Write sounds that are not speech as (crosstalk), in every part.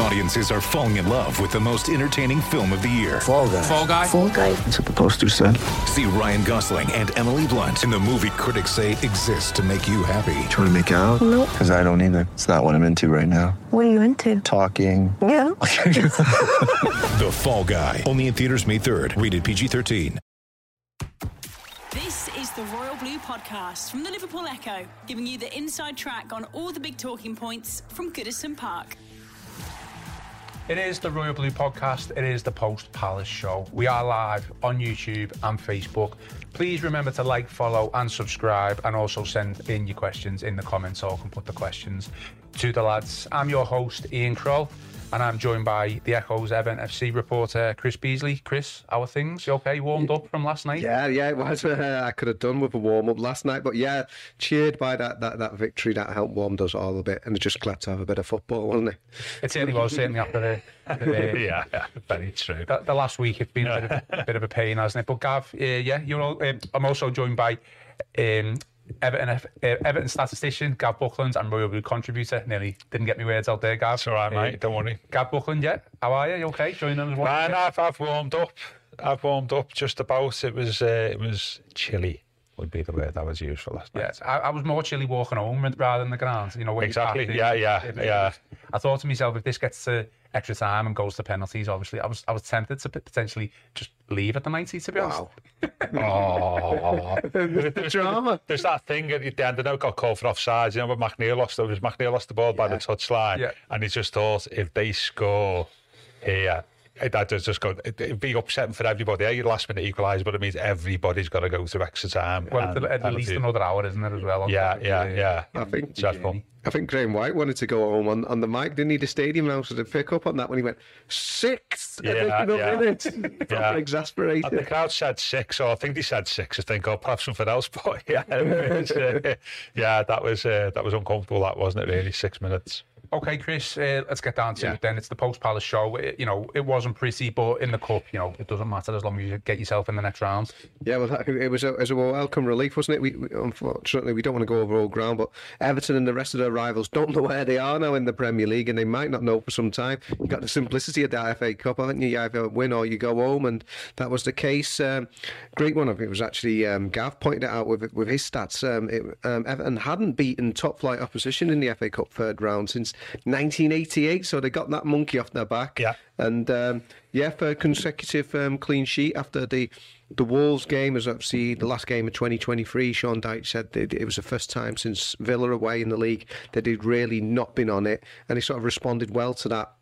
Audiences are falling in love with the most entertaining film of the year. Fall guy. Fall guy. Fall guy. That's what the poster said. See Ryan Gosling and Emily Blunt in the movie critics say exists to make you happy. Trying to make it out? Nope. Because I don't either. It's not what I'm into right now. What are you into? Talking. Yeah. (laughs) The Fall Guy. Only in theaters May 3rd. Rated PG-13. This is the Royal Blue Podcast from the Liverpool Echo, giving you the inside track on all the big talking points from Goodison Park. It is the Royal Blue Podcast. It is the Post Palace Show. We are live on YouTube and Facebook. Please remember to like, follow, and subscribe, and also send in your questions in the comments so I can put the questions to the lads. I'm your host, Ian Croll, and I'm joined by the Echo's Everton FC reporter, Chris Beesley. Chris, how are things? You okay? Warmed up from last night? Yeah, yeah, it was. Uh, (laughs) I could have done with a warm up last night, but yeah, cheered by that, that that victory that helped warm us all a bit, and just glad to have a bit of football, wasn't it? It certainly was, certainly after the, the (laughs) yeah, yeah, very true. the, the last week it's been a bit, of, a (laughs) bit of a pain, hasn't it? But Gav, uh, yeah, you're all, um, I'm also joined by um, Everton, uh, Everton statistician Gav Buckland and Royal Blue contributor. Nearly didn't get me words out there, Gav. It's all right, Uh, mate. Don't worry. Gav Buckland, yeah. How are you? You okay? Joining us? Man, I've, I've warmed up. I've warmed up just about. It was uh, it was chilly. Would be the word that was used for last night. Yes, I, I was more chilly walking home rather than the ground. You know, Exactly. Yeah, yeah, It- yeah. I thought to myself, if this gets to extra time and goes to penalties, obviously, I was I was tempted to potentially just leave at the 90, to be honest. (laughs) Oh, the drama. there's that thing at the end. I know it got called for offsides. You know, when McNeil lost, it was McNeil lost the ball by the touchline, Yeah. and he just thought if they score here. It- That does just go. it- It'd be upsetting for everybody. Yeah, your last minute equaliser, but it means everybody's got to go through extra time. Well, and at, at least penalties. another hour, isn't it, as well? on Yeah, yeah, yeah. I think Dreadful. I think Graham White wanted to go home on, on the mic, didn't he? The stadium announcer to pick up on that when he went six Yeah, additional yeah. minutes. (laughs) Yeah. Proper And exasperated. the crowd said six, or I think they said six. I think, or perhaps something else. (laughs) But yeah, was, uh, (laughs) yeah, that was uh, that was uncomfortable. That wasn't it? Really, six minutes. Okay, Chris, uh, let's get down to Yeah. it then. It's the Post Palace show. It, you know, it wasn't pretty, but in the cup, you know, it doesn't matter as long as you get yourself in the next round. Yeah, well, that, it was a, it was a welcome relief, wasn't it? We, we unfortunately we don't want to go over old ground, but Everton and the rest of their rivals don't know where they are now in the Premier League, and they might not know for some time. You got the simplicity of the FA Cup, haven't you? You either win or you go home, and that was the case. Um, great one of it was actually um, Gav pointed it out with with his stats. Um, it, um, Everton hadn't beaten top flight opposition in the FA Cup third round since 1988, so they got that monkey off their back. Yeah. And um, yeah, for a consecutive um, clean sheet after the the Wolves game was obviously the last game of 2023. Sean Dyche said that it was the first time since Villa away in the league that he'd really not been on it, and he sort of responded well to that.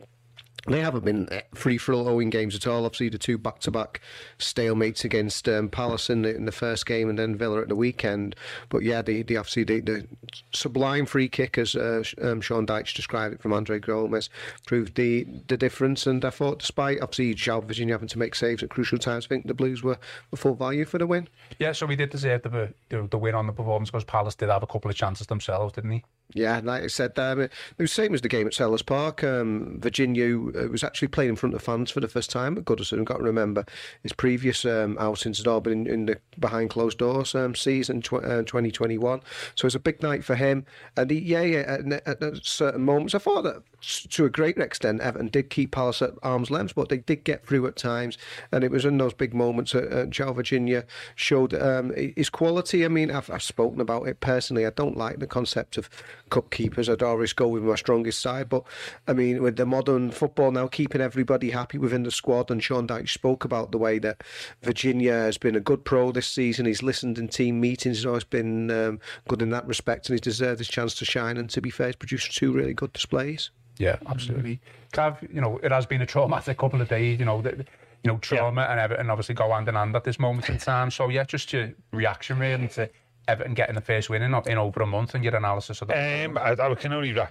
They haven't been free flowing games at all. Obviously, the two back to back stalemates against um, Palace in the, in the first game and then Villa at the weekend. But yeah, the, the obviously the, the sublime free kick, as uh, um, Sean Dyche described it from Andre Gomes, proved the, the difference. And I thought, despite obviously João Virginia having to make saves at crucial times, I think the Blues were, were full value for the win. Yeah, so we did deserve the, the, the win on the performance because Palace did have a couple of chances themselves, didn't he? Yeah, like I said, um, it was the same as the game at Selhurst Park. Um, Virginia uh, was actually playing in front of fans for the first time at Goodison. Got to remember his previous um, outings had all been in, in the behind closed doors um, season tw- uh, 2021. So it was a big night for him. And he, yeah, yeah, at, at, certain moments, I thought that to a great extent, Everton did keep Palace at arm's length, but they did get through at times. And it was in those big moments that uh, João Virginia showed um, his quality. I mean, I've, I've spoken about it personally. I don't like the concept of cup keepers. I'd always go with my strongest side. But I mean, with the modern football now, keeping everybody happy within the squad, and Sean Dyche spoke about the way that Virginia has been a good pro this season. He's listened in team meetings. He's always been um, good in that respect, and he's deserved his chance to shine. And to be fair, he's produced two really good displays. Yeah, mm-hmm. absolutely. Gav, you know, it has been a traumatic couple of days, you know, that, you know, trauma and Everton obviously go hand in hand at this moment in (laughs) time. So yeah, just your reaction really to Everton getting the first win in, in over a month and your analysis of that? Um, I, I can only re-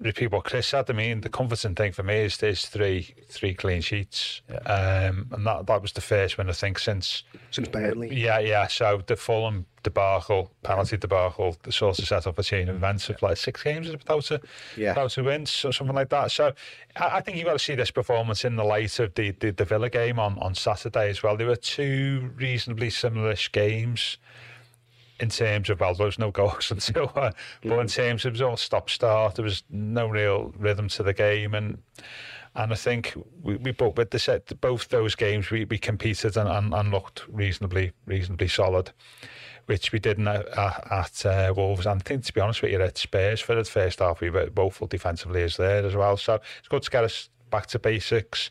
repeat what Chris said. I mean, the comforting thing for me is there's three three clean sheets, um, and that that was the first win I think since Since Burnley. yeah yeah. So the Fulham debacle, penalty debacle, the sort of set up a chain of events of like six games without a Yeah. without a win, so something like that. So I, I think you've got to see this performance in the light of the the, the Villa game on on Saturday as well. There were two reasonably similar-ish games in terms of well, there was no goals (laughs) until, uh, but in terms of it was all stop start, there was no real rhythm to the game, and and I think we, we both with the set both those games we, we competed and, and, and looked reasonably reasonably solid, which we didn't at, at uh, Wolves. And I think to be honest with you, at Spurs for the first half we were woeful defensively as there as well. So it's good to get us back to basics.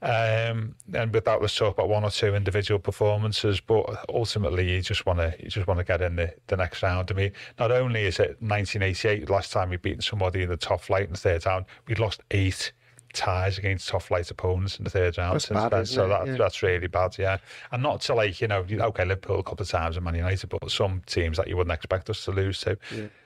Um, and with that, let's talk about one or two individual performances. But ultimately, you just want to you just want to get in the, the next round. I mean, not only is it 1988, last time we beaten somebody in the top flight the third round, we'd lost eight ties against top flight opponents in the third round That's since bad, then. So that, Yeah. that's really bad, yeah. And not to like, you know, okay, Liverpool a couple of times and Man United, but some teams that you wouldn't expect us to lose to.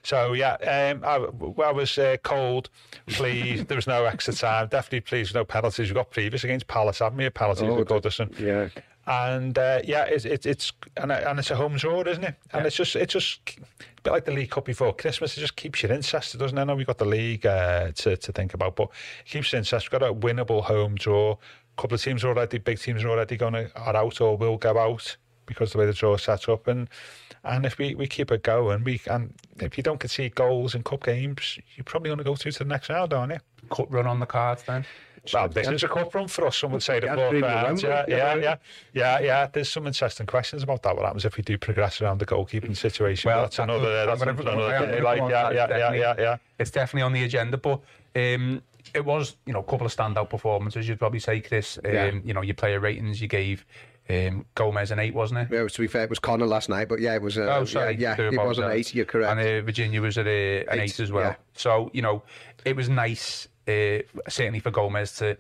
So, yeah, um, I, I was uh, cold, pleased. there was no extra time. Definitely pleased, no penalties. We've got previous against Palace, haven't we? A penalty Oh, d- Goodison. Yeah. And uh, yeah, it's it's it's and, and it's a home draw, isn't it? And it's just it's just a bit like the League Cup before Christmas. It just keeps you interested, doesn't it? I know we've got the league uh, to to think about, but it keeps you interested. We've got a winnable home draw. A couple of teams are already, big teams are already going to are out or will go out because the way the draw is set up. And and if we, we keep it going, we and if you don't concede goals in cup games, you're probably going to go through to the next round, aren't you? Cut run on the cards then? Well, this is a cup run for us. Some would say the Yeah, fourth three round. Yeah, yeah, yeah. yeah, yeah, yeah. There's some interesting questions about that. What happens if we do progress around the goalkeeping situation? Well, that's another. That's I'm gonna- another. I'm like, yeah, yeah, yeah, yeah, yeah. It's definitely on the agenda, but um, it was, you know, a couple of standout performances. You'd probably say, Chris. Um, Yeah. You know, your player ratings you gave um, Gomes an eight, wasn't it? Yeah, to be fair, it was Connor last night, but yeah, it was. Uh, Oh, sorry. Yeah, yeah it was an eight. You're correct. And uh, Virginia was at a, an eight, Eight, as well. yeah. So you know, it was nice, Uh, certainly for Gomes to,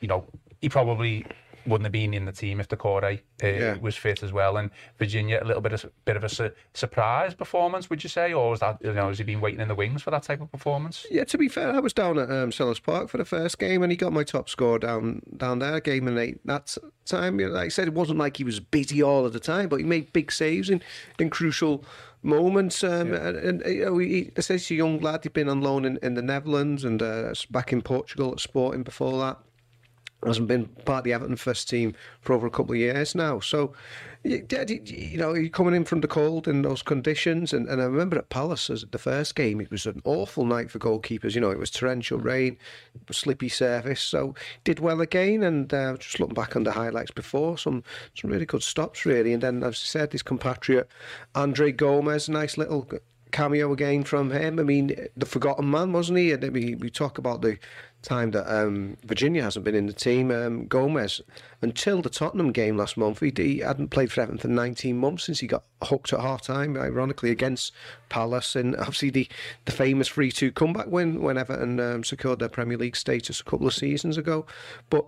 you know, he probably wouldn't have been in the team if Doucouré uh, Yeah. was fit as well. And Virginia, a little bit of bit of a su- surprise performance, would you say, or was that you know has he been waiting in the wings for that type of performance? Yeah, to be fair, I was down at um, Selhurst Park for the first game, and he got my top score down down there. Game and eight that time. You know, Like I said, it wasn't like he was busy all of the time, but he made big saves in, in crucial moments. Um, And, and you know, he, he says he's a young lad. He'd been on loan in, in the Netherlands and uh, back in Portugal at Sporting before that hasn't been part of the Everton first team for over a couple of years now. So, you, know, you're coming in from the cold in those conditions. And, and I remember at Palace, as the first game, it was an awful night for goalkeepers. You know, it was torrential rain, slippy surface. So, did well again. And uh, just looking back on the highlights before, some some really good stops, really. And then, as I said, his compatriot, Andre Gomes, nice little cameo again from him. I mean, the forgotten man, wasn't he? And we, we talk about the time that um, Virginia hasn't been in the team. Um, Gomes, until the Tottenham game last month, he, he hadn't played for Everton for 19 months since he got hooked at half time, ironically, against Palace. And obviously, the, the famous 3 2 comeback win when Everton um, secured their Premier League status a couple of seasons ago. But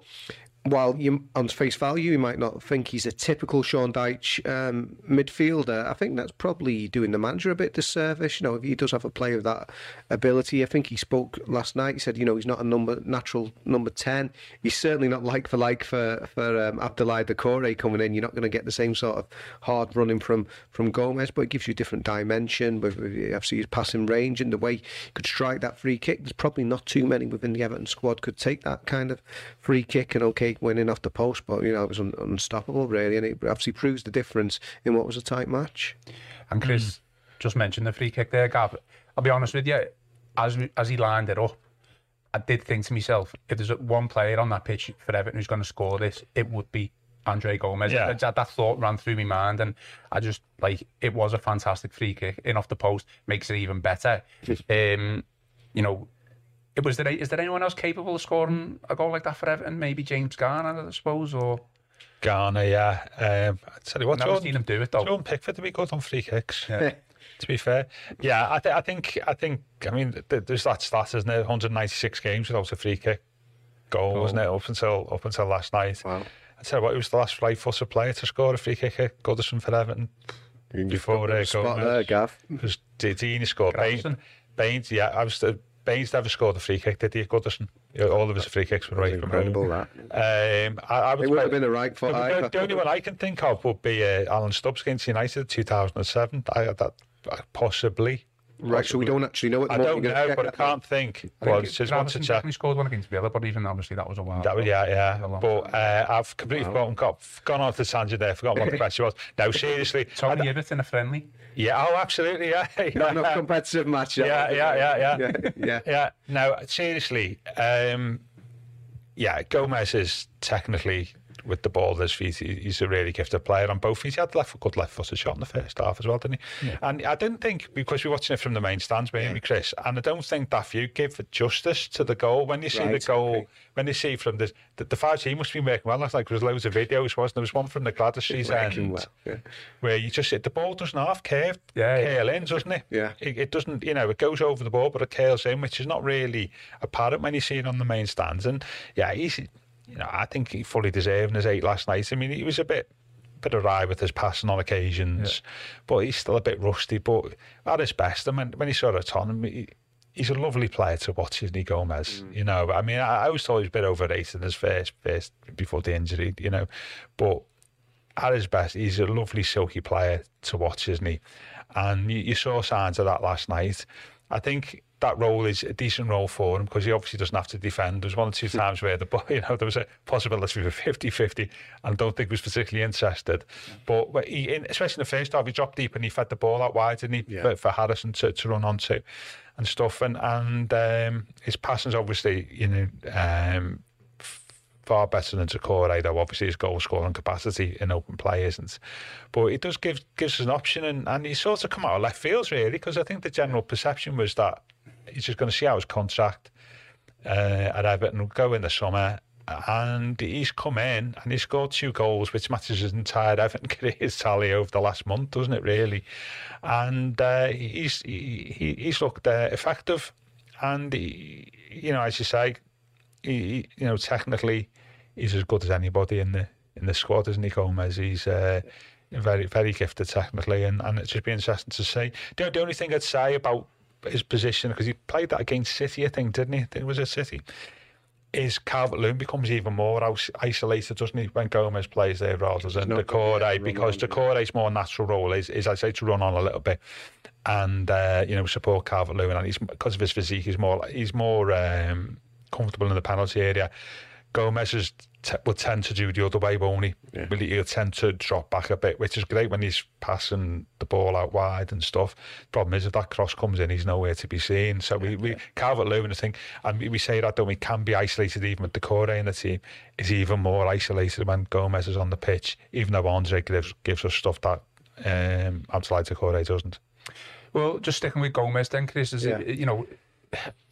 while you, on face value, you might not think he's a typical Sean Dyche um, midfielder, I think that's probably doing the manager a bit disservice. You know, if he does have a player of that ability, I think he spoke last night. He said, you know, he's not a number natural number ten. He's certainly not like for like for for um, Abdoulaye Doucouré coming in. You're not going to get the same sort of hard running from from Gomes, but it gives you a different dimension. With with obviously his passing range and the way he could strike that free kick. There's probably not too many within the Everton squad could take that kind of free kick and okay winning off the post, but you know it was un- unstoppable really, and it obviously proves the difference in what was a tight match. And Chris just mentioned the free kick there, Gav. I'll be honest with you, as as he lined it up, I did think to myself, if there's one player on that pitch for Everton who's going to score this, it would be Andre Gomes. Yeah. That, that thought ran through my mind, and I just like it was a fantastic free kick in off the post, makes it even better. um, you know, it was there. Is there anyone else capable of scoring a goal like that for Everton? Maybe James Garner, I suppose, or Ghana, yeah. Um, I tell you what, never Jordan, seen him do it though. Jordan Pickford to be good on free kicks. Yeah. To be fair, yeah, I, th- I think, I think, I mean, th- there's that stat, isn't it? 196 games without a free kick goal, wasn't it? Up until up until last night. Wow. I tell you what, it was the last right-footed player to score a free kick at Goodison for Everton. before uh, Spot Gomes. there, Gav. Because Digne scored. Baines, Grafton. Baines, yeah, I was. Baines never scored a free kick, did he, Goodison? All of his free kicks were right from home. Incredible that. Um, I, I would It would have been a right foot. the, the, the only one I can think of would be uh, Alan Stubbs against United 2007. I, that uh, possibly. Right, so we don't actually know at the I moment. don't You're gonna know, but I that? can't think. I Well, think just want to Gravison check. definitely scored one against Villa, but even obviously that was a while. That was, ago. yeah, yeah. Long But uh, I've completely forgotten, got, gone on to the tangent there, forgotten what the (laughs) question was. No, seriously. Tony I- in a friendly. yeah, oh, absolutely, yeah. Yeah. enough competitive match. yeah, yeah, yeah, yeah, yeah, (laughs) yeah. (laughs) yeah. No, seriously. Um, yeah, Gomes is technically with the ball at his feet. he- He's a really gifted player on both feet. He had left good left footed shot in the first half as well, didn't he? And I didn't think because we're watching it from the main stands, weren't we, Chris? And I don't think that view gave justice to the goal. When you see Right, the goal, okay. when you see from the the, the five G must be working well. Last night there was loads of videos, wasn't there? Was one from the Gwladys end well, yeah. where you just said the ball doesn't half curve, Yeah, yeah. curl in, doesn't it? Yeah. It, it doesn't, you know, it goes over the ball, but it curls in, which is not really apparent when you see it on the main stands. And yeah, he's, you know, I think he fully deserved his eight last night. I mean, he was a bit. Bit awry with his passing on occasions, but he's still a bit rusty. But at his best, I mean, when he saw it on, he, he's a lovely player to watch, isn't he, Gomes? Mm. You know, I mean, I, I always thought he was a bit overrated in his first, first before the injury, you know, but at his best, he's a lovely, silky player to watch, isn't he? And you, you saw signs of that last night. I think that role is a decent role for him because he obviously doesn't have to defend. There's one or two times where the (laughs) you know, there was a possibility for 50-50 and I don't think he was particularly interested. But he, in, especially in the first half, he dropped deep and he fed the ball out wide, didn't he, Yeah. for, for Harrison to, to run onto and stuff. And, and um, his passing's obviously, you know, um, far better than Doucouré, though obviously his goal scoring capacity in open play isn't. But it does give gives us an option, and, and he's sort of come out of left field really, because I think the general perception was that he's just going to see out his contract uh, at Everton, go in the summer. And he's come in and he scored two goals, which matches his entire Everton (laughs) career's tally over the last month, doesn't it? Really, and uh, he's he, he- he's looked uh, effective, and he, you know, as you say, he, he- you know, technically, he's as good as anybody in the in the squad, isn't he, Gomes? He's uh, very very gifted technically, and, and it's just be interesting to see. The, the only thing I'd say about his position because he played that against City, I think, didn't he? I think it was a City. Is Calvert Lewin becomes even more isolated, doesn't he, when Gomes plays there rather than Doucouré? gonna be able to because Doucouré's more natural role is, is I say, to run on a little bit and uh, you know support Calvert Lewin, and he's because of his physique, he's more he's more um, comfortable in the penalty area. Gomes is t- will tend to do the other way, won't he? Will he? He'll tend to drop back a bit, which is great when he's passing the ball out wide and stuff. Problem is, if that cross comes in, he's nowhere to be seen. So we, we Calvert Lewin, I think, and we, we say that don't we can be isolated even with Doucouré in the team is even more isolated when Gomes is on the pitch, even though Andre gives gives us stuff that um, Abdoulaye Doucouré doesn't. Well, just sticking with Gomes then, Chris, is Yeah. it, you know,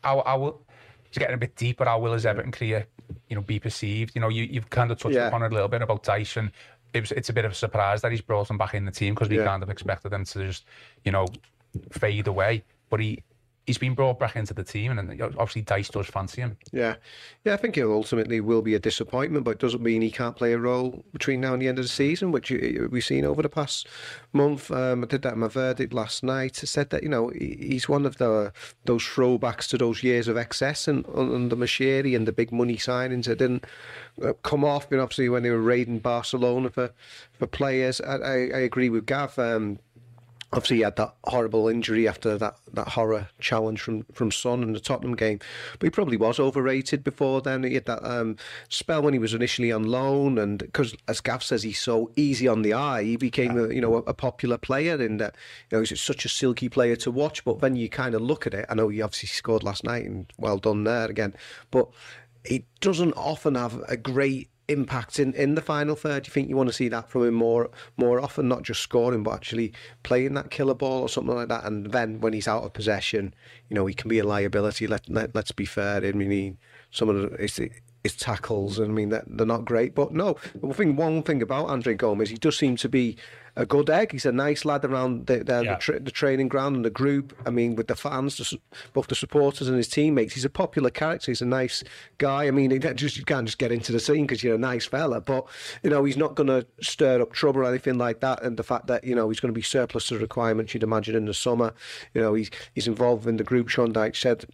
how, how it's getting a bit deeper. How will his Everton career, you know, be perceived? You know, you, you've kind of touched Yeah. upon it a little bit about Dyson. It was, it's a bit of a surprise that he's brought him back in the team because we Yeah. kind of expected him to just, you know, fade away. But he he's been brought back into the team, and obviously Dyche does fancy him. Yeah, yeah. I think it ultimately will be a disappointment, but it doesn't mean he can't play a role between now and the end of the season, which we've seen over the past month. Um, I did that in my verdict last night. I said that you know he's one of the those throwbacks to those years of excess and under Moshiri and the big money signings that didn't uh, come off. But obviously when they were raiding Barcelona for for players, I, I, I agree with Gav. Um, obviously he had that horrible injury after that, that horror challenge from, from Son in the Tottenham game. But he probably was overrated before then. He had that um, spell when he was initially on loan, and because as Gav says, he's so easy on the eye, he became a, you know a, a popular player. In you know, he's such a silky player to watch. But then you kind of look at it, I know he obviously scored last night, and well done there again. But he doesn't often have a great impact in, in the final third. Do you think you want to see that from him more more often, not just scoring, but actually playing that killer ball or something like that? And then when he's out of possession, you know, he can be a liability. Let, let let's be fair. I mean, some of the it's, his tackles. I mean, they're, they're not great. But no, one thing, one thing about Andre Gomes, he does seem to be a good egg. He's a nice lad around the, the, Yeah. the, tra- the training ground and the group. I mean, with the fans, the, both the supporters and his teammates. He's a popular character. He's a nice guy. I mean, he just you can't just get into the scene because you're a nice fella. But you know, he's not going to stir up trouble or anything like that. And the fact that you know he's going to be surplus to requirements, you'd imagine in the summer. You know, he's he's involved in the group. Sean Dyche said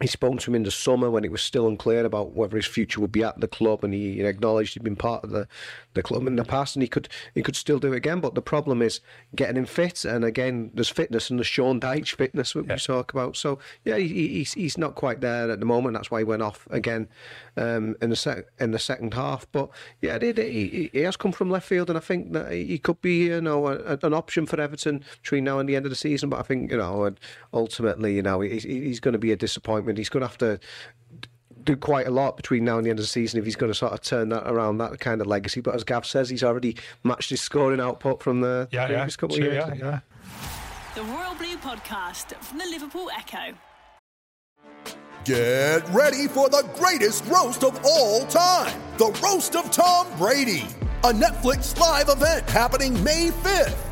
he spoke to him in the summer when it was still unclear about whether his future would be at the club, and he acknowledged he'd been part of the, the club in the past, and he could he could still do it again. But the problem is getting him fit, and again, there's fitness and the Sean Dyche fitness that we talk about. So yeah, he, he- he's he's not quite there at the moment. That's why he went off again um, in the sec- in the second half. But yeah, he, he, he has come from left field, and I think that he could be you know a, an option for Everton between now and the end of the season. But I think you know ultimately you know he's, he's going to be a disappointment. He's going to have to do quite a lot between now and the end of the season if he's going to sort of turn that around, that kind of legacy. But as Gav says, he's already matched his scoring output from the Yeah, yeah. previous couple True, of years. yeah, yeah. The Royal Blue Podcast from the Liverpool Echo. Get ready for the greatest roast of all time the Roast of Tom Brady, a Netflix live event happening May 5th.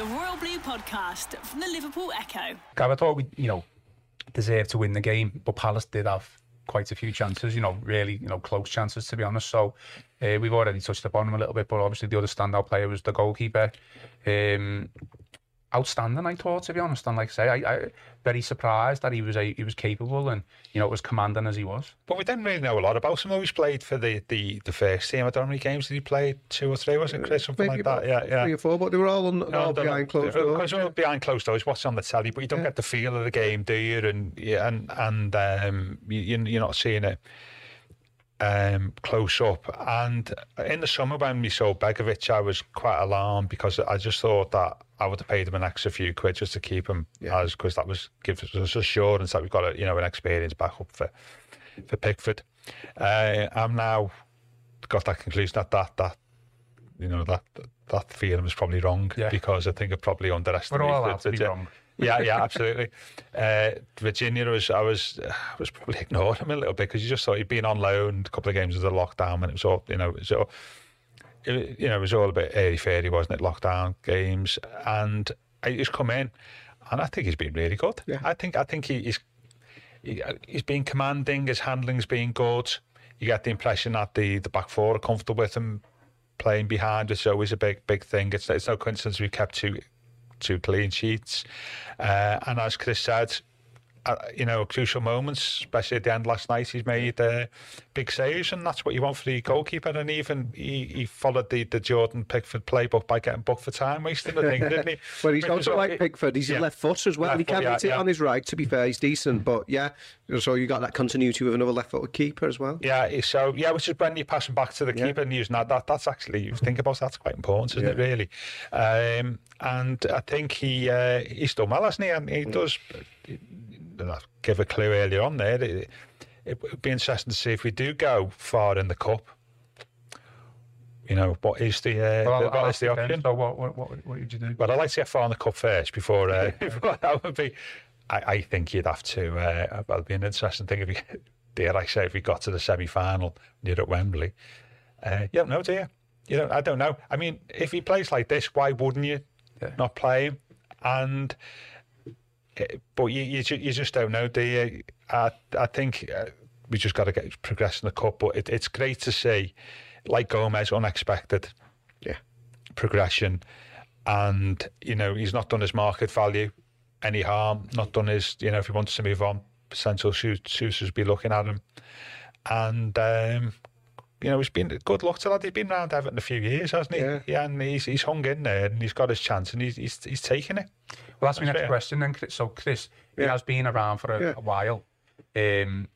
The Royal Blue Podcast from the Liverpool Echo. Gav, I thought we, you know, deserved to win the game, but Palace did have quite a few chances, you know, really, you know, close chances to be honest. So uh, we've already touched upon them a little bit, but obviously the other standout player was the goalkeeper. Um, outstanding, I thought, to be honest. And like I say, I, I very surprised that he was a, he was capable and you know it was commanding as he was. But we didn't really know a lot about him. though. He's played for the, the, the first team. I don't know how many games did he play? Two or three, was it, Chris? Something Maybe like that. Yeah, yeah. three or four, but they were all, on, all behind not- closed they're- doors. Because all behind closed doors, what's on the telly, but you don't get the feel of the game, do you? And yeah, and and um, you, you- you're not seeing it um, close up. And in the summer when we saw Begovic, I was quite alarmed because I just thought that I would have paid him an extra few quid just to keep him as because that was gives us assurance that we've got a you know an experienced backup for for Pickford. Uh, I'm now got that conclusion that that that you know that that feeling was probably wrong Yeah. because I think I probably underestimated. We're all allowed to the- be wrong. Yeah, yeah, absolutely. uh, Virginia was I was I was probably (laughs) ignoring him a little bit because you just thought he'd been on loan a couple of games of the lockdown and it was all you know it was all, it, you know it was all a bit airy fairy wasn't it lockdown games and he's come in and I think he's been really good. Yeah. I think I think he, he's he, he's been commanding. His handling's been good. You get the impression that the the back four are comfortable with him playing behind, is always a big big thing. It's it's no coincidence we've kept two two clean sheets. Uh, and as Chris said, uh, you know, crucial moments, especially at the end last night, he's made uh, big saves, and that's what you want for the goalkeeper. And even he, he followed the, the Jordan Pickford playbook by getting booked for time wasting, I think, didn't he? (laughs) Well, he's also like Pickford. He's yeah. left foot as well. Left he foot, can yeah, hit it yeah. on his right. To be fair, he's decent. But yeah, so you got that continuity with another left-footed keeper as well. Yeah, so yeah, which is when you're passing back to the keeper and using that, that that's actually you think about that's quite important, isn't it? Really, um, and I think he uh, he's done well, hasn't he? And he does uh, give a clue earlier on there. It, it would be interesting to see if we do go far in the cup. You know, what is the, uh, Well, I'll what ask is the you then, option? So what, what, what, what did you do? Well, I'd like to get far in the cup first before, uh, (laughs) before that would be. I, I think you'd have to. Uh, it'd be an interesting thing if you, (laughs) dare I say, if we got to the semi final near at Wembley. Uh, you don't know, do you? You don't. I don't know. I mean, if he plays like this, why wouldn't you Yeah. not play him? And but you you, you just don't know, do you? I I think uh, we just got to get progress in the cup. But it, it's great to see, like Gomes, unexpected Yeah. progression, and you know he's not done his market value any harm, not done his, you know, if he wants to move on, potential suitors be looking at him. And, um, you know, he's been good luck to that. He's been around Everton a few years, hasn't he? Yeah. yeah and he's, he's hung in there and he's got his chance and he's, he's, he's taking it. Well, that's my next fair. question then, Chris. So, Chris, he has been around for a, Yeah. a while. Um,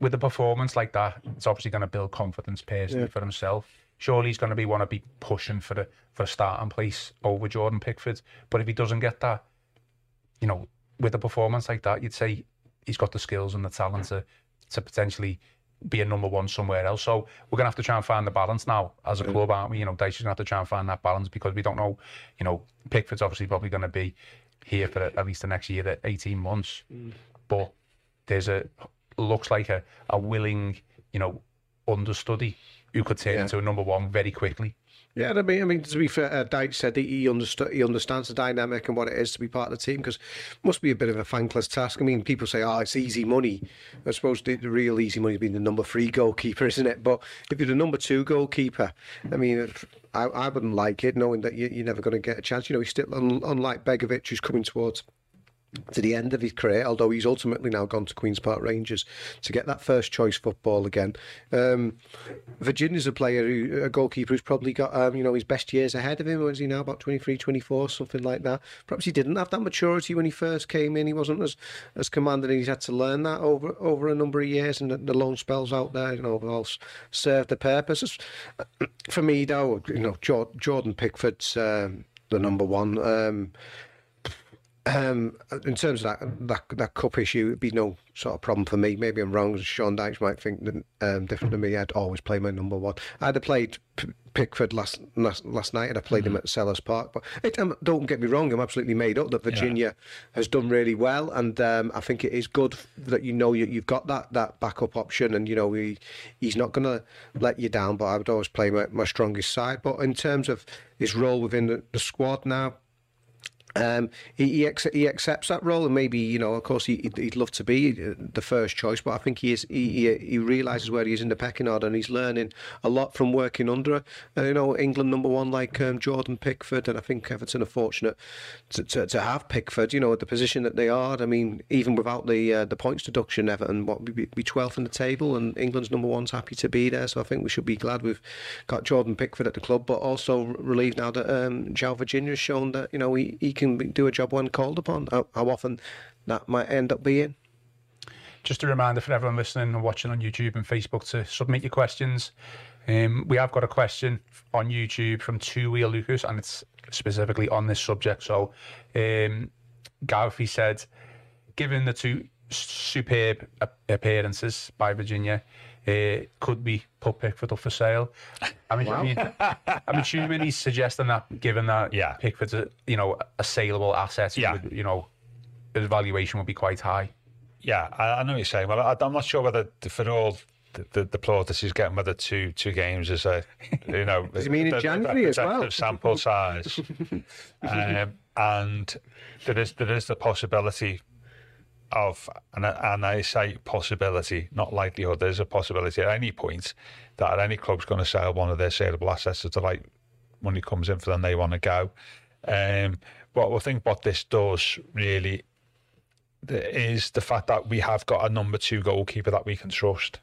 with a performance like that, it's obviously going to build confidence personally Yeah. for himself. Surely he's going to be want to be pushing for the for a starting place over Jordan Pickford. But if he doesn't get that, you know, with a performance like that, you'd say he's got the skills and the talent to to potentially be a number one somewhere else. So we're gonna have to try and find the balance now as a club, aren't we? You know, Dyche's gonna have to try and find that balance because we don't know. You know, Pickford's obviously probably going to be here for at least the next year, the eighteen months. Mm. But there's a looks like a, a willing, you know, understudy who could turn Yeah. into a number one very quickly. Yeah, I mean, I mean, to be fair, uh, Dyche said he, understood, he understands the dynamic and what it is to be part of the team because it must be a bit of a thankless task. I mean, people say, oh, it's easy money. I suppose the, the real easy money is being the number three goalkeeper, (laughs) isn't it? But if you're the number two goalkeeper, I mean, I, I wouldn't like it knowing that you, you're never going to get a chance. You know, he's still, un, unlike Begovic, who's coming towards to the end of his career, although he's ultimately now gone to Queen's Park Rangers to get that first choice football again. Um, Virginia's a player, who, a goalkeeper who's probably got, um, you know, his best years ahead of him. What is he now, about 23, 24, something like that? Perhaps he didn't have that maturity when he first came in. He wasn't as, as commanding. He's had to learn that over over a number of years, and the, the loan spells out there, you know, all served the purpose. (clears throat) For me, though, you know, Jordan Pickford's um, the number one. Um, um, in terms of that, that that cup issue, it'd be no sort of problem for me. Maybe I'm wrong. Sean Dyche might think that, um, different to me. I'd always play my number one. I'd have played P- Pickford last, last last night, and I played him at Selhurst Park. But it, um, don't get me wrong. I'm absolutely made up that Virginia has done really well, and um, I think it is good that you know you, you've got that that backup option, and you know he he's not going to let you down. But I would always play my, my strongest side. But in terms of his role within the, the squad now. Um, he he, ac- he accepts that role, and maybe you know, of course, he, he'd- he'd love to be uh, the first choice. But I think he is he, he, realizes where he is in the pecking order, and he's learning a lot from working under, uh, you know, England number one like um, Jordan Pickford, and I think Everton are fortunate to, to, to have Pickford. You know, at the position that they are. I mean, even without the uh, the points deduction, Everton what would be, 12th in the table, and England's number one's happy to be there. So I think we should be glad we've got Jordan Pickford at the club, but also relieved now that um, João Virginia has shown that you know he, he can be- do a job when called upon. How, how often that might end up being. Just a reminder for everyone listening and watching on YouTube and Facebook to submit your questions. Um, we have got a question on YouTube from Two Wheel Lucas, and it's specifically on this subject. So, um, he said, given the two superb appearances by Virginia, uh, could be put Pickford up for sale? I mean, I mean, I'm assuming he's suggesting that, given that Yeah. Pickford's a you know a saleable asset, Yeah. would, you know, his valuation would be quite high. Yeah, I, I know what you're saying. Well, I, I'm not sure whether for all the, the, the plaudits he's getting whether two two games is a you know (laughs) Does he mean in the- the January as well? sample size, (laughs) um, and there is there is the possibility of and I, and I say possibility, not likelihood. There's a possibility at any point that any club's going to sell one of their saleable assets at the right money comes in for them, they want to go. Um, but I think what this does really is the fact that we have got a number two goalkeeper that we can trust,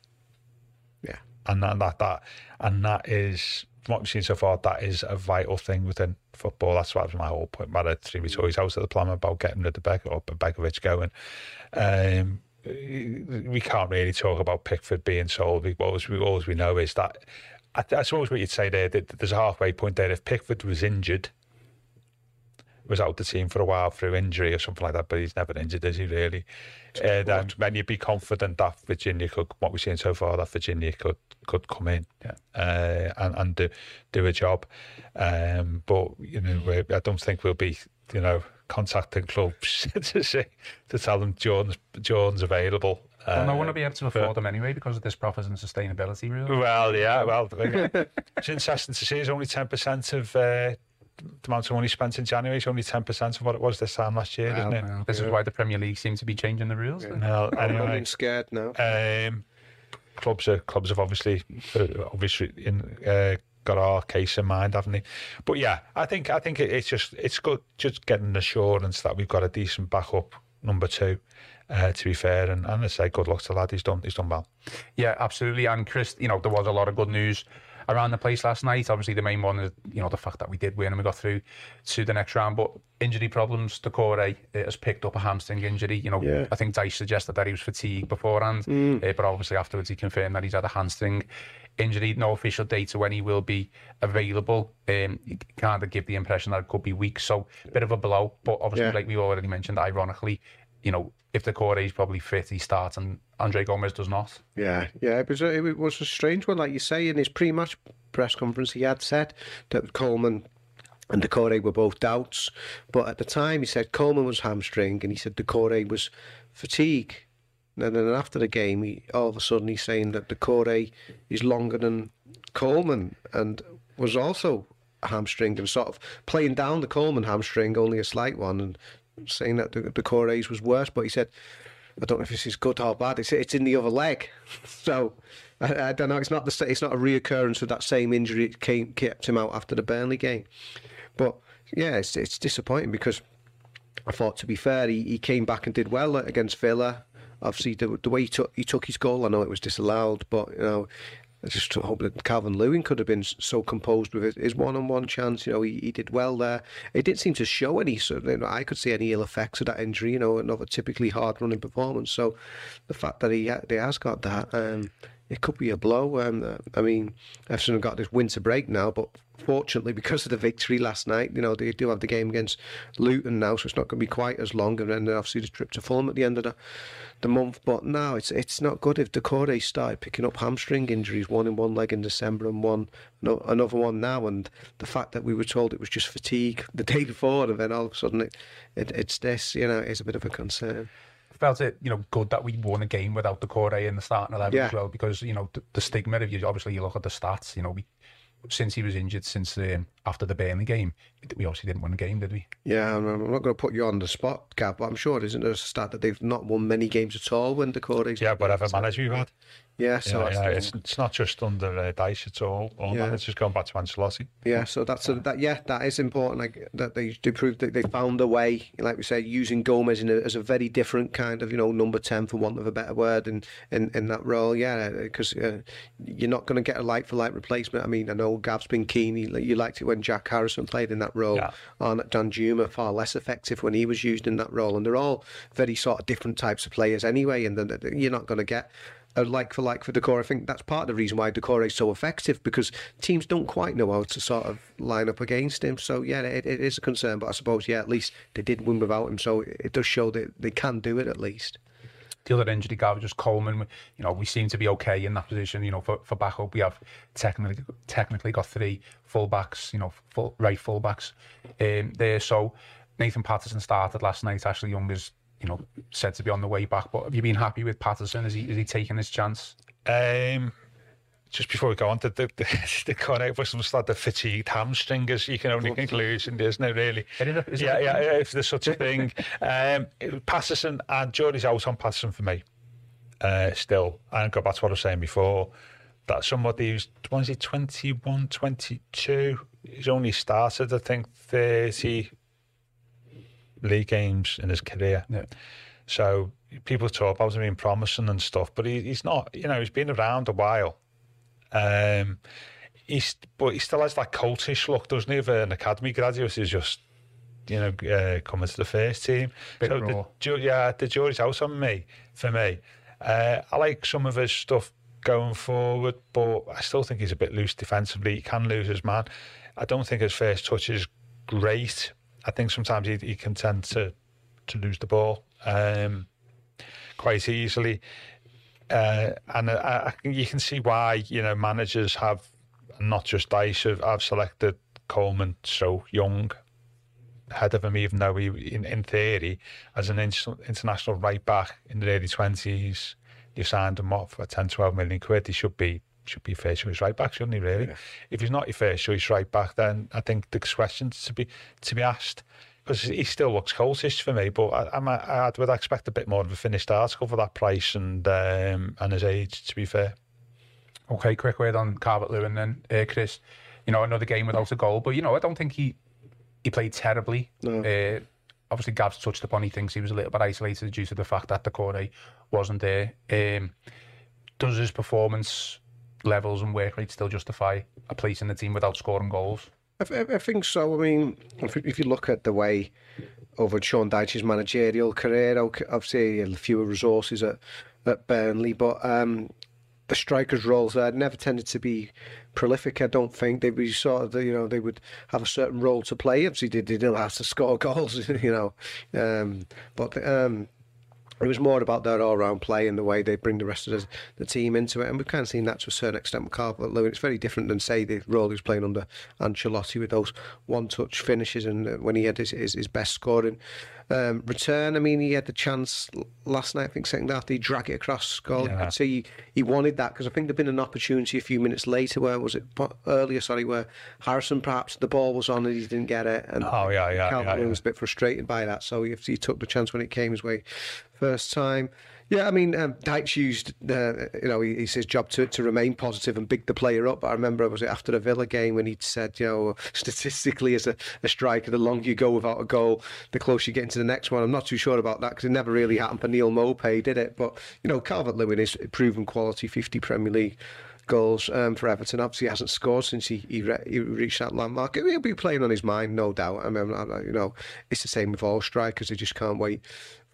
Yeah. and that that, that and that is we've seen so far. That is a vital thing within football. That's what was my whole point. Matter three weeks always out of the plan about getting rid of Beck or Begovic going. Um, we can't really talk about Pickford being sold. Always, we always we know is that I, I suppose what you'd say there that there's a halfway point there. If Pickford was injured, was out the team for a while through injury or something like that, but he's never injured, is he really? Uh, then, then you'd be confident that Virginia could, what we've seen so far, that Virginia could could come in Yeah. uh, and, and do, do a job. Um, but, you know, I don't think we'll be, you know, contacting clubs (laughs) to say, to tell them Jordan's, Jordan's available. Well, no Uh, one will be able to but- afford them anyway because of this profit and sustainability rule. well, yeah, well, (laughs) it's interesting to see. It's only ten percent of uh, the amount of money spent in January. is only ten percent of what it was this time last year, isn't it? Well, this is why the Premier League seems to be changing the rules. then. Well, I'm anyway, scared now. um, clubs are clubs have obviously, uh, obviously in uh, got our case in mind, haven't they? But yeah, I think I think it, it's just it's good just getting assurance that we've got a decent backup number two. Uh, to be fair, and, and I say good luck to the lad. He's done he's done well. Yeah, absolutely. And Chris, you know, there was a lot of good news around the place last night. Obviously, the main one is, you know, the fact that we did win and we got through to the next round. But injury problems, to Doucouré has picked up a hamstring injury. You know, Yeah. I think Dyche suggested that he was fatigued beforehand, uh, but obviously afterwards he confirmed that he's had a hamstring injury. No official data when he will be available. Um, kind of give the impression that it could be weeks. So, bit of a blow. But obviously, Yeah. like we already mentioned, ironically, you know, if Doucouré is probably fit, he starts and Andre Gomes does not. Yeah, yeah, it was a, it was a strange one, like you say. In his pre-match press conference, he had said that Coleman and Doucouré were both doubts, but at the time he said Coleman was hamstring and he said Doucouré was fatigue. And then after the game, he, all of a sudden he's saying that Doucouré is longer than Coleman and was also hamstring and sort of playing down the Coleman hamstring, only a slight one, and saying that the Doucouré's was worse. But he said I don't know if this is good or bad. It's it's in the other leg, (laughs) so I, I don't know. It's not the it's not a reoccurrence of that same injury that came kept him out after the Burnley game. But yeah, it's it's disappointing because I thought to be fair, he, he came back and did well against Villa. Obviously, the, the way he took he took his goal, I know it was disallowed, but you know. I just hope that Calvert Lewin could have been so composed with his- one-on-one chance. You know, he, he did well there. It didn't seem to show any sort you know, I could see any ill effects of that injury. You know, another typically hard-running performance. So, the fact that he he has got that, um, it could be a blow. Uh, I mean, Everton have got this winter break now, but fortunately, because of the victory last night, you know, they do have the game against Luton now, so it's not going to be quite as long. And then obviously the trip to Fulham at the end of the, the month. But no, it's it's not good if Doucouré started picking up hamstring injuries, one in one leg in December and one no, another one now. And the fact that we were told it was just fatigue the (laughs) day before, and then all of a sudden it, it it's this, you know, is a bit of a concern. Felt it, you know, good that we won a game without Doucouré in the starting eleven Yeah. as well, because you know the, the stigma of you. Obviously, you look at the stats. You know, we since he was injured, since um, after the Burnley game, we obviously didn't win a game, did we? Yeah, I'm, not going to put you on the spot, Gav, but I'm sure isn't there a stat that they've not won many games at all when the Doucouré Yeah, whatever manager you've had. Yeah, so yeah, yeah, it's, it's not just under uh, Dyche at all. All Yeah. managers going back to Ancelotti. Yeah, so that's a, that. Yeah, that is important. Like that they do prove that they found a way, like we said, using Gomes in a, as a very different kind of you know number ten for want of a better word in in, in that role. Yeah, because uh, you're not going to get a like for like replacement. I mean, I know Gav's been keen. You, you liked it when Jack Harrison played in that role. Yeah. On Danjuma, far less effective when he was used in that role, and they're all very sort of different types of players anyway. And then uh, you're not going to get a like for like for Doucouré. I think that's part of the reason why Doucouré is so effective because teams don't quite know how to sort of line up against him. So yeah, it, it is a concern. But I suppose yeah, at least they did win without him, so it does show that they can do it at least. The other injury, Gav, just Coleman. You know, we seem to be okay in that position. You know, for, for backup, we have technically technically got three full backs. You know, full right full backs um, there. So Nathan Patterson started last night. Ashley Young is you know said to be on the way back. But have you been happy with Patterson? Is he is he taking his chance? Um, just before we go on, the the, the, (laughs) the was like the fatigued hamstring, as you can only conclusion, isn't it? Really? Is it yeah, yeah. If there's such a thing, (laughs) um, Patterson and Jordy's out on Patterson for me. Uh, still, and go back to what I was saying before. That somebody who's is he 21, 22, He's only started, I think, thirty league games in his career. Yeah. So people talk about him being promising and stuff, but he, he's not. You know, he's been around a while. Um, he's but he still has that cultish look, doesn't he? Of an academy graduate who's just you know uh, coming to the first team. Bit so raw. the, yeah, the jury's out on me for me. Uh, I like some of his stuff going forward, but I still think he's a bit loose defensively. He can lose his man. I don't think his first touch is great. I think sometimes he, he can tend to to lose the ball um, quite easily. Uh, and I, I, you can see why you know managers have not just Dyche have, have selected Coleman so young ahead of him, even though he in, in theory as an inter- international right back in the early twenties, you signed him off for 10, 12 million quid. He should be should be first choice right back, shouldn't he? Really? If he's not your first choice right back, then I think the questions to be to be asked. Because he still looks cultish for me, but I, I'm, I would expect a bit more of a finished article for that price and um, and his age. To be fair, Okay, quick word on Calvert Lewin then, uh, Chris. you know, another game without a goal. But you know, I don't think he he played terribly. No. Uh, obviously, Gav's touched upon. He thinks he was a little bit isolated due to the fact that Doucouré wasn't there. Um, does his performance levels and work rate still justify a place in the team without scoring goals? I, I, think so. I mean, if, if you look at the way over Sean Dyche's managerial career, obviously fewer resources at, at Burnley, but um, the strikers' roles there never tended to be prolific. I don't think they were sort of, you know, they would have a certain role to play. Obviously, they didn't have to score (laughs) goals, you know, um, but um, it was more about their all-round play and the way they bring the rest of the, the team into it. And we've kind of seen that to a certain extent with Calvert Lewin. It's very different than, say, the role he was playing under Ancelotti with those one-touch finishes and uh, when he had his, his, his best scoring um, return. I mean, he had the chance last night, I think, second half, he drag it across goal. Yeah. He, he wanted that because I think there'd been an opportunity a few minutes later where, was it earlier, sorry, where Harrison perhaps the ball was on and he didn't get it. And Oh, yeah, yeah, Calvert yeah, yeah. was a bit frustrated by that. So he, he took the chance when it came his way first time. Yeah, I mean, um, Dyche used, uh, you know, he, his job to, to remain positive and big the player up. I remember, was it after the Villa game when he'd said, you know, (laughs) statistically as a, a striker, the longer you go without a goal, the closer you get into the next one. I'm not too sure about that because it never really happened for Neal Maupay, did it? But, you know, Calvert Lewin is proven quality, 50 Premier League goals um, for Everton. Obviously, he hasn't scored since he, he, re- he reached that landmark. He'll be playing on his mind, no doubt. I mean, you know, it's the same with all strikers. They just can't wait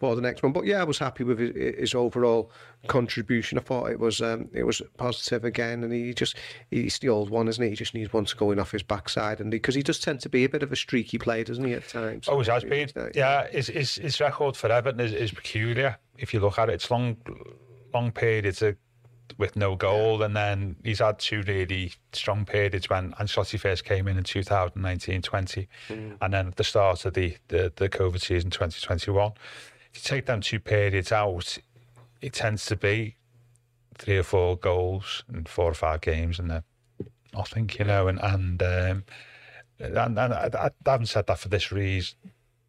for the next one. But yeah, I was happy with his, his overall contribution. I thought it was um, it was positive again, and he just he's the old one, isn't he? He just needs one to go in off his backside, and because he does tend to be a bit of a streaky player, doesn't he? At times. Always has been. Yeah, his, his, his record for Everton is, is peculiar. If you look at it, it's long, long periods of, with no goal, and then he's had two really strong periods when Ancelotti first came in in 2019-20, and then at the start of the, the, the COVID season 2021. If you take them two periods out, it tends to be three or four goals and four or five games, and then nothing, you know, and and um, and, and I, I haven't said that for this reason.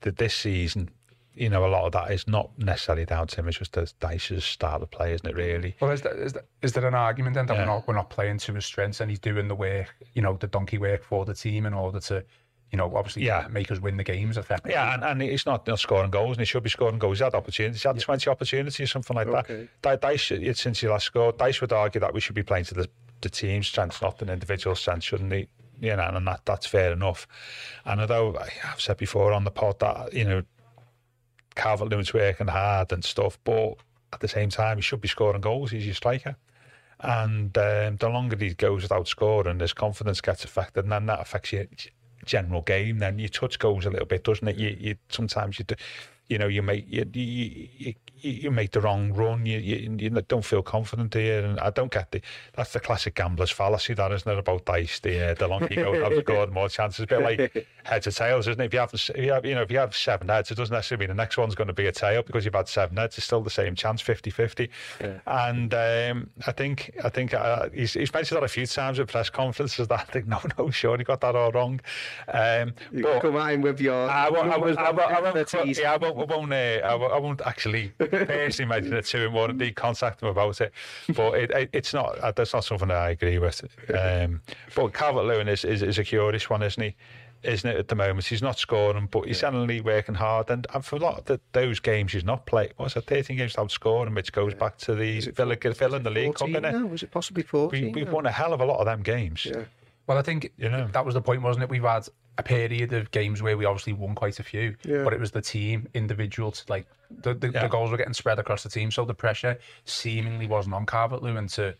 That this season, you know, a lot of that is not necessarily down to him. It's just the Dyche's style of play, isn't it? Really. Well, is there, is there, is there an argument then that Yeah. we're not we're not playing to his strengths and he's doing the work, you know, the donkey work for the team in order to, you know, obviously Yeah. make us win the games effectively. Yeah, and, and he's not, not scoring goals, and he should be scoring goals. He's had opportunities. He's had 20 opportunities, something like Okay. that. Di- Dyche, since he last scored, Dyche would argue that we should be playing to the, the team's strengths, not an individual strength, shouldn't he? You know, and that, that's fair enough. And although I've said before on the pod that, you know, Calvert Lewin's working hard and stuff, but at the same time, he should be scoring goals. He's your striker. And um, the longer he goes without scoring, his confidence gets affected, and then that affects your general game. Then your touch goes a little bit, doesn't it? You, you sometimes you, do, you know, you make you, you, you, you make the wrong run. You, you you don't feel confident here, and I don't get the. That's the classic gambler's fallacy, that isn't it? About dice, the uh, the longer you go without (laughs) scoring, more chances. A bit like heads or tails, isn't it? If you have, if you have, you know, if you have seven heads, it doesn't necessarily mean the next one's going to be a tail because you've had seven heads. It's still the same chance, 50-50. And um, I think I think uh, he's, he's mentioned that a few times at press conferences. That I think no, no, sure, he got that all wrong. Um, You but- come him with your. I won't, I won't, I won't, I won't, yeah, I won't, I won't, uh, I won't, I won't actually personally mention it to him or indeed contact him about it. But it, it, it's not, uh, that's not something that I agree with. Um, but Calvert Lewin is, is, is a curious one, isn't he? Isn't it at the moment? He's not scoring, but he's certainly working hard. And, and for a lot of the, those games, he's not playing. What's it, 13 games without scoring, which goes back to the Villa, Villa in the League Cup, 14 innit? now? Was it possibly We, 14? we've won a hell of a lot of them games. Yeah. Well, I think You know. that was the point, wasn't it? We've had a period of games where we obviously won quite a few, Yeah. but it was the team, individuals, like the, the, Yeah. the goals were getting spread across the team, so the pressure seemingly wasn't on Calvert Lewin to,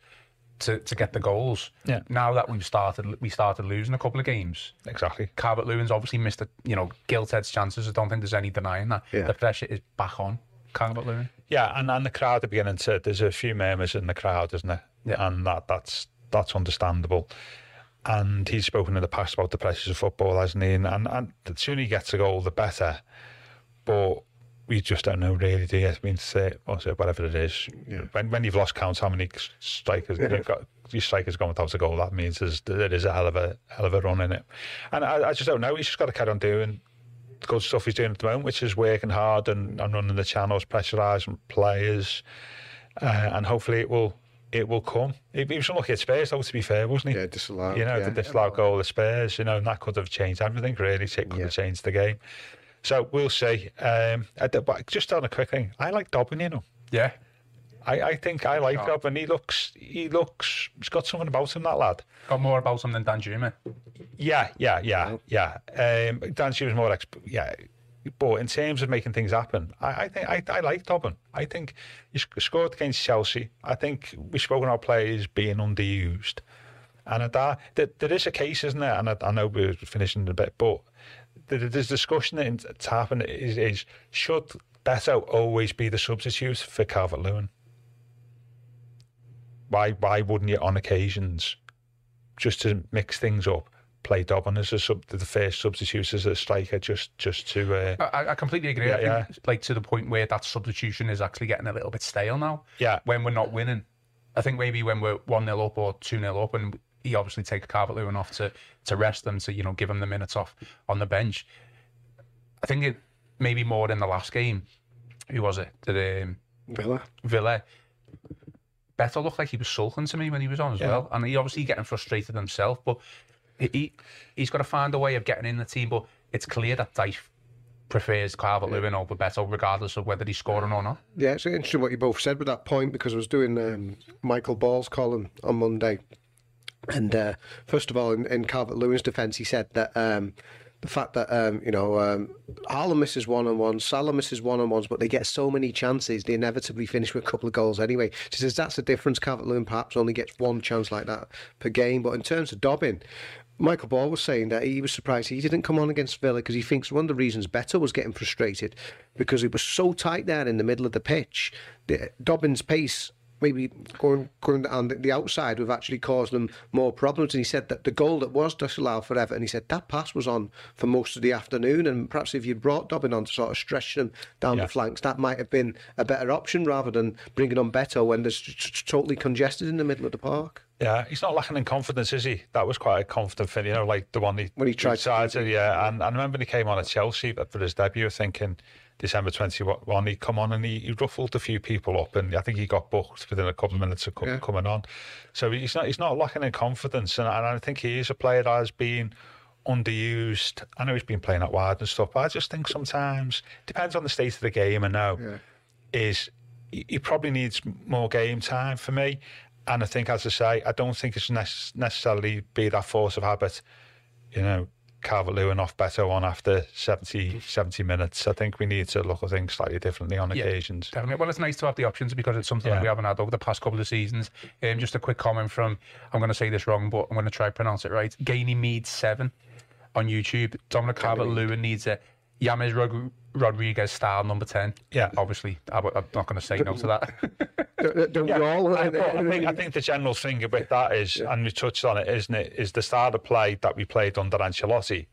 to to get the goals. Yeah. Now that we've started, we started losing a couple of games. Exactly. Calvert Lewin's obviously missed, a, you know, Gilted's chances. I don't think there's any denying that. Yeah. The pressure is back on Calvert Lewin. Yeah, and, and the crowd are beginning to. There's a few murmurs in the crowd, isn't there? Yeah. And that that's that's understandable. And he's spoken in the past about the pressures of football, hasn't he? And, and, and the sooner he gets a goal, the better. But we just don't know really, do you? I mean, say, or say whatever it is. When when you've lost count how many strikers you've got, your strikers gone without a goal, that means there's, there is a hell of a hell of a run in it. And I, I just don't know. He's just got to carry on doing the good stuff he's doing at the moment, which is working hard and, and running the channels, pressurising players, uh, and hopefully it will it will come. He, he was unlucky at Spurs, though, to be fair, wasn't he? Yeah, disallowed. You know, yeah. the disallowed goal of Spurs, you know, and that could have changed everything, really. It could Yeah. have changed the game. So we'll see. Um, but just on a quick thing, I like Dobbin, you know. Yeah. I, I think I like. Dobbin. He looks, he looks, he's got something about him, that lad. Got more about him than Danjuma. Yeah, yeah, yeah, yeah. Um, Dan she was more, exp- yeah. But in terms of making things happen, I, I think I, I like Dobbin. I think he scored against Chelsea. I think we've spoken about players being underused, and at that there, there is a case, isn't there? And I, I know we're finishing a bit, but there, there's discussion that's happened is, is should Beto always be the substitute for Calvert Lewin? Why why wouldn't you on occasions just to mix things up? Play Dobbin as a sub, the first substitute as a striker, just just to uh, I, I completely agree. Yeah, I think, yeah. Like to the point where that substitution is actually getting a little bit stale now. Yeah. When we're not winning, I think maybe when we're one 0 up or two 0 up, and he obviously takes Calvert Lewin off to to rest them to you know give him the minutes off on the bench. I think it maybe more in the last game. Who was it? Did um, Villa. Villa? Beto looked like he was sulking to me when he was on as Yeah. well, and he obviously getting frustrated himself. But he- he he's got to find a way of getting in the team. But it's clear that Dyche prefers Calvert Lewin over Beto, regardless of whether he's scoring or not. Yeah, it's interesting what you both said with that point because I was doing um, Michael Ball's column on Monday. And uh, first of all, in, in Calvert Lewin's defence, he said that um, the fact that, um, you know, um, Haaland misses one on ones, Salah misses one on ones, but they get so many chances, they inevitably finish with a couple of goals anyway. She says that's the difference. Calvert Lewin perhaps only gets one chance like that per game. But in terms of Dobbin, Michael Ball was saying that he was surprised he didn't come on against Villa because he thinks one of the reasons Beto was getting frustrated because it was so tight there in the middle of the pitch. Dobbin's pace maybe going going on the, outside would have actually caused them more problems. And he said that the goal that was disallowed forever, and he said that pass was on for most of the afternoon. And perhaps if you'd brought Dobbin on to sort of stretch them down Yeah. the flanks, that might have been a better option rather than bringing on Beto when there's totally congested in the middle of the park. Yeah, he's not lacking in confidence, is he? That was quite a confident thing, you know, like the one he When he tried to- to, yeah. And I remember when he came on at Chelsea for his debut, thinking December twenty one, he come on and he, he ruffled a few people up, and I think he got booked within a couple of minutes of co- Yeah. coming on. So he's not he's not lacking in confidence, and, and I think he is a player that has been underused. I know he's been playing out wide and stuff, but I just think sometimes depends on the state of the game. And now Yeah. is he he probably needs more game time for me. And I think, as I say, I don't think it's nec- necessarily be that force of habit, you know, Calvert Lewin off Beto on after 70, 70 minutes. I think we need to look at things slightly differently on Yeah, occasions. Definitely. Well, it's nice to have the options because it's something that we haven't had over the past couple of seasons. Um, just a quick comment from, I'm going to say this wrong, but I'm going to try to pronounce it right. Gainy Mead 7 on YouTube. Dominic Calvert Lewin needs a Yames Rod- Rodriguez style number 10. Yeah. Obviously, I, am not going to say no to that. (laughs) Don't, don't we all? I, I think I think the general thing about that is, and we touched on it, isn't it? Is the style of play that we played under Ancelotti,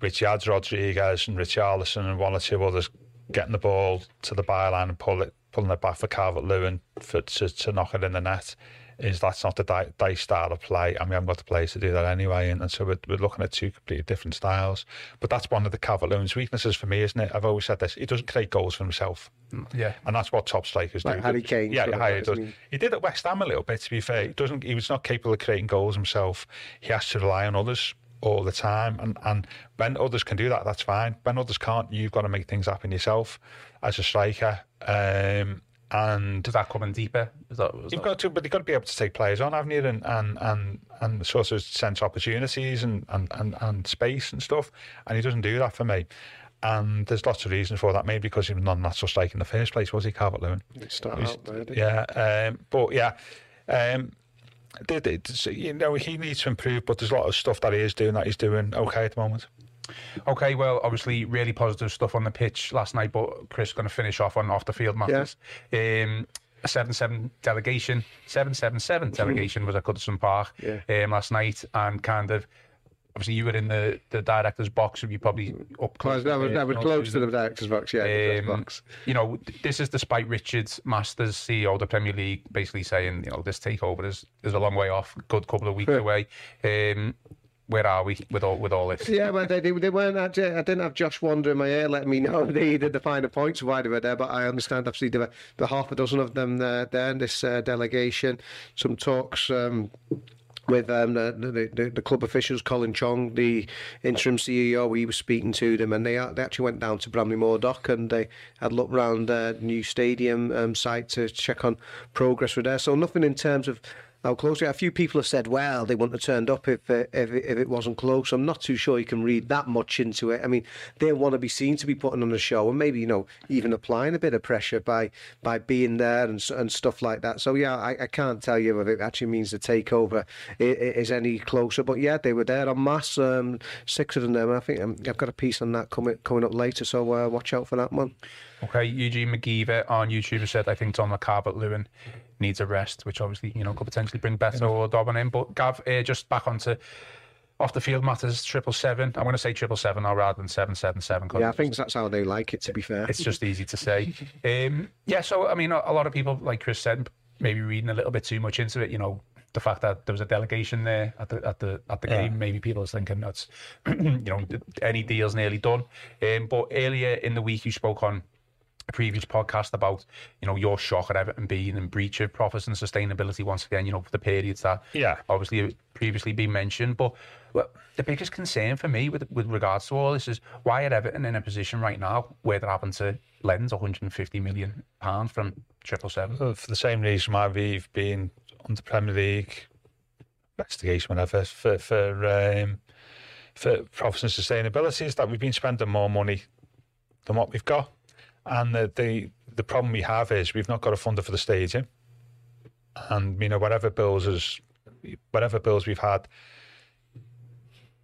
Richards, Rodriguez, and Richarlison, and one or two others getting the ball to the byline and pull it, pulling it back for Calvert Lewin for to, to knock it in the net. Is that's not the Di- Dyche style of play, and we haven't got the players to do that anyway. And, and so we're, we're looking at two completely different styles. But that's one of the Calvert weaknesses for me, isn't it? I've always said this: he doesn't create goals for himself. yeah. And that's what top strikers Like do. Harry Kane Yeah, sort of Harry like, does. isn't he? He did at West Ham a little bit. To be fair, he doesn't. He was not capable of creating goals himself. He has to rely on others all the time. And and when others can do that, that's fine. When others can't, you've got to make things happen yourself as a striker. Um, and Does that come in deeper? Is that, is You've that- got to, but you've got to be able to take players on, haven't you? And and and, and sort of sense opportunities and, and, and, and space and stuff. And he doesn't do that for me. And there's lots of reasons for that. Maybe because he was not a natural striker in the first place, was he, Calvert Lewin? Start out there, didn't? Yeah, um, but yeah, um, did it, you know he needs to improve, but there's a lot of stuff that he is doing that he's doing okay at the moment. Okay, well, obviously, really positive stuff on the pitch last night, but Chris going to finish off on off the field matters. Um, a 7 7 delegation, 7 7 7 delegation was at Goodison Park Yeah. um, last night, and kind of obviously, you were in the, the director's box, and you probably up Close, that was, that was close to the director's box, yeah. um, box. You know, this is despite Richards, Masters, CEO of the Premier League, basically saying, you know, this takeover is, is a long way off, good couple of weeks Yeah. away. Um, where are we with all with all this? Yeah, well, they, they, weren't. Actually, I didn't have Josh Wander in my ear letting me know (laughs) they did the finer points why they were there, but I understand obviously there were, were half a dozen of them there, there in this uh, delegation. Some talks. Um, with um, the, the, the club officials, Colin Chong, the interim CEO, he was speaking to them, and they, they actually went down to Bramley-Moore Dock and they had a look around the new stadium um, site to check on progress with there. So nothing in terms of how close. A few people have said, well, they wouldn't have turned up if uh, if, it, if it wasn't close. I'm not too sure you can read that much into it. I mean, they want to be seen to be putting on a show, and maybe you know even applying a bit of pressure by by being there and and stuff like that. So yeah, I, I can't tell you if it actually means the takeover is, any closer. But yeah, they were there on mass, um, six of them. I think um, I've got a piece on that coming coming up later, so uh, watch out for that one. Okay, Eugene McGeever on YouTube said, I think Dominic Calvert Lewin needs a rest, which obviously, you know, could potentially bring Beto or Dobbin in. But Gav, uh, just back onto off the field matters, triple seven. I'm going to say triple seven now rather than seven seven seven. Yeah, I think that's how they like it. To be fair, it's just easy to say. (laughs) Um, yeah, so I mean, a, a lot of people, like Chris said, maybe reading a little bit too much into it. You know, the fact that there was a delegation there at the at the at the yeah. game, maybe people are thinking that's (clears throat) you know any deal's nearly done. Um, but earlier in the week, you spoke on a previous podcast about you know your shock at Everton being in breach of profits and sustainability once again. You know for the periods that yeah obviously previously been mentioned, but well, the biggest concern for me with with regards to all this is why are Everton in a position right now where they're having to lend 150 million pounds from triple seven for the same reason why we've been on the Premier League investigation, whatever for for um, for profits and sustainability is that we've been spending more money than what we've got. And the, the the problem we have is we've not got a funder for the stadium, and you know whatever bills is whatever bills we've had,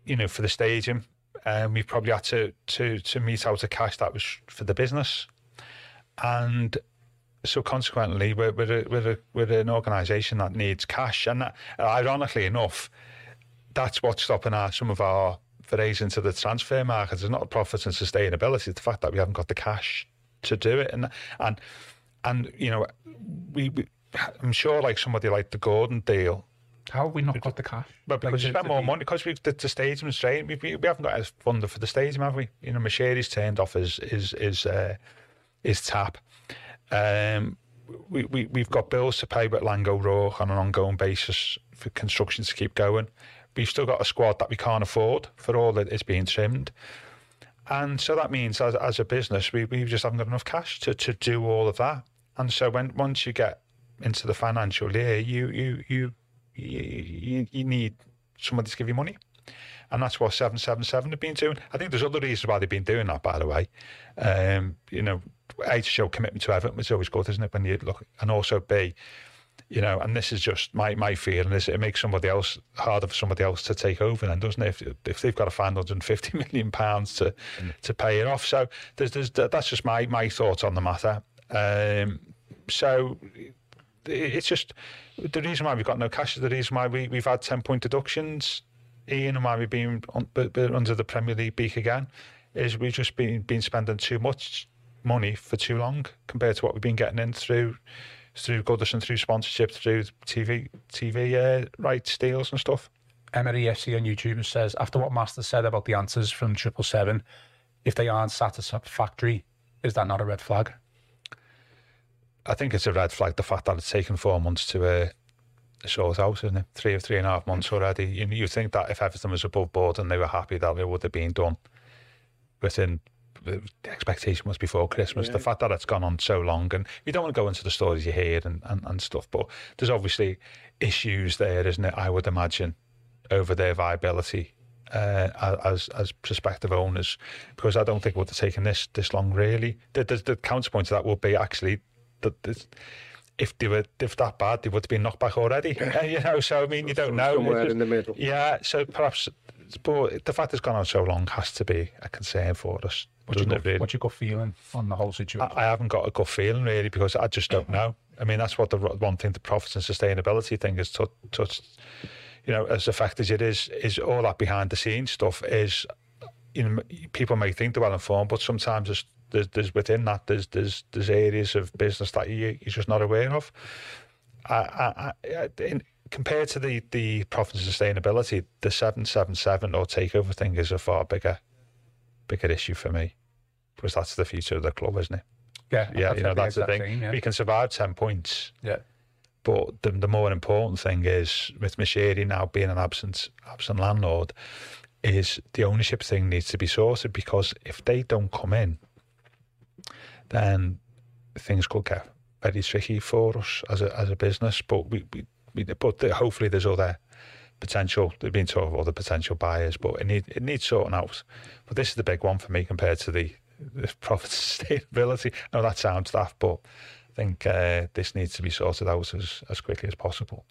you know for the stadium, um, we've probably had to to to meet out a cash that was for the business, and so consequently we're we're, a, we're, a, we're an organisation that needs cash, and that, ironically enough, that's what's stopping our some of our forays into the transfer market. It's not the profits and sustainability; it's the fact that we haven't got the cash to do it, and and and you know, we, we I'm sure like somebody like the Gordon deal. How have we not got the cash? But because like, we spent more money because we've the, the stadium straight. We, we, we haven't got as funder for the stadium, have we? You know, Moshiri's turned off his his his, uh, his tap. Um, we, we we've got bills to pay with Laing O'Rourke on an ongoing basis for construction to keep going. We've still got a squad that we can't afford for all that is being trimmed. And so that means as, as a business, we, we just haven't got enough cash to, to do all of that. And so when once you get into the financial year, you you you you, you need somebody to give you money. And that's what 777 have been doing. I think there's other reasons why they've been doing that, by the way. Um, you know, A, to show commitment to Everton, is always good, isn't it, when you look, and also B, you know, and this is just my my feeling is it makes somebody else harder for somebody else to take over, then doesn't it? If, if they've got to find 150 (laughs) million pounds to mm. to pay it off, so there's, there's that's just my my thoughts on the matter. Um, so it's just the reason why we've got no cash is the reason why we we've had 10 point deductions, Ian, and why we've been on, under the Premier League beak again, is we've just been been spending too much money for too long compared to what we've been getting in through through Goodison, through sponsorship, through TV TV uh, rights deals and stuff. Emery FC on YouTube says, after what Master said about the answers from Triple Seven, if they aren't satisfactory, is that not a red flag? I think it's a red flag. The fact that it's taken four months to uh, sort out, isn't it? Three or three and a half months already. You, you think that if everything was above board and they were happy, that it would have been done within the expectation was before Christmas. Yeah. The fact that it's gone on so long, and you don't want to go into the stories you hear and, and, and stuff, but there's obviously issues there, isn't it? I would imagine over their viability uh, as as prospective owners, because I don't think it would have taken this this long. Really, the, the, the counterpoint to that would be actually that this, if they were if that bad, they would have been knocked back already. (laughs) you know, so I mean, you don't know. Somewhere in the middle. Yeah, so perhaps, but the fact it's gone on so long has to be a concern for us. What's your, gut, what's your gut feeling on the whole situation? I, I, haven't got a gut feeling really because I just don't know. I mean, that's what the one thing the profits and sustainability thing is touched. You know, as effect as it is, is all that behind the scenes stuff is. You know, people may think they're well informed, but sometimes there's, there's, there's within that there's there's there's areas of business that you you're just not aware of. I, I, I, in, compared to the the profit and sustainability, the seven seven seven or takeover thing is a far bigger bigger issue for me because that's the future of the club, isn't it? Yeah, Yeah, you know that's the thing. yeah. We can survive ten points, Yeah. but the, the more important thing is with Moshiri now being an absent absent landlord, is the ownership thing needs to be sorted because if they don't come in, then things could get very tricky for us as a as a business. But we, we, we but hopefully there's other potential. There's been talk of other potential buyers, but it need it needs sorting out. But this is the big one for me compared to the the (laughs) profit sustainability. I know that sounds daft, but I think uh, this needs to be sorted out as as quickly as possible.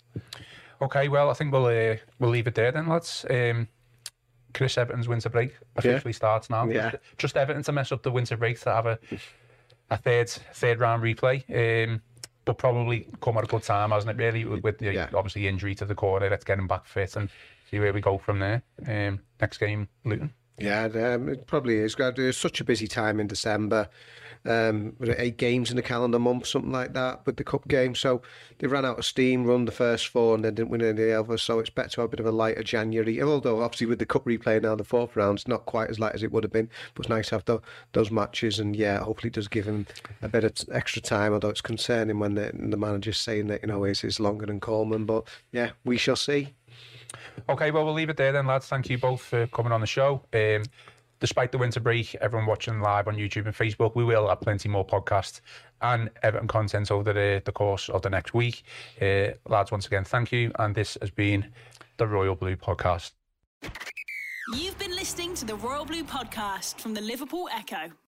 Okay, well, I think we'll uh, we'll leave it there then, lads. Um, Chris Everton's winter break officially starts now. Yeah. Just, just Everton to mess up the winter break to have a a third third round replay. Um, but probably come at a good time, hasn't it? Really, with, the Yeah. obviously injury to the corner, let's get him back fit and see where we go from there. Um, next game, Luton. Yeah, um, it probably is. It's such a busy time in December. Um, was it eight games in the calendar month, something like that, with the cup game. So they ran out of steam, run the first four, and then didn't win any the others. So it's better to have a bit of a lighter January. Although obviously with the cup replay now, the fourth round, it's not quite as light as it would have been. But it's nice to have tho- those matches, and yeah, hopefully it does give him a bit of extra time. Although it's concerning when the, the manager's saying that you know it's, it's longer than Coleman. But yeah, we shall see. Okay, well, we'll leave it there then, lads. Thank you both for coming on the show. Um, despite the winter break, everyone watching live on YouTube and Facebook, we will have plenty more podcasts and Everton content over the, the course of the next week. Uh, lads, once again, thank you. And this has been the Royal Blue Podcast. You've been listening to the Royal Blue podcast from the Liverpool Echo.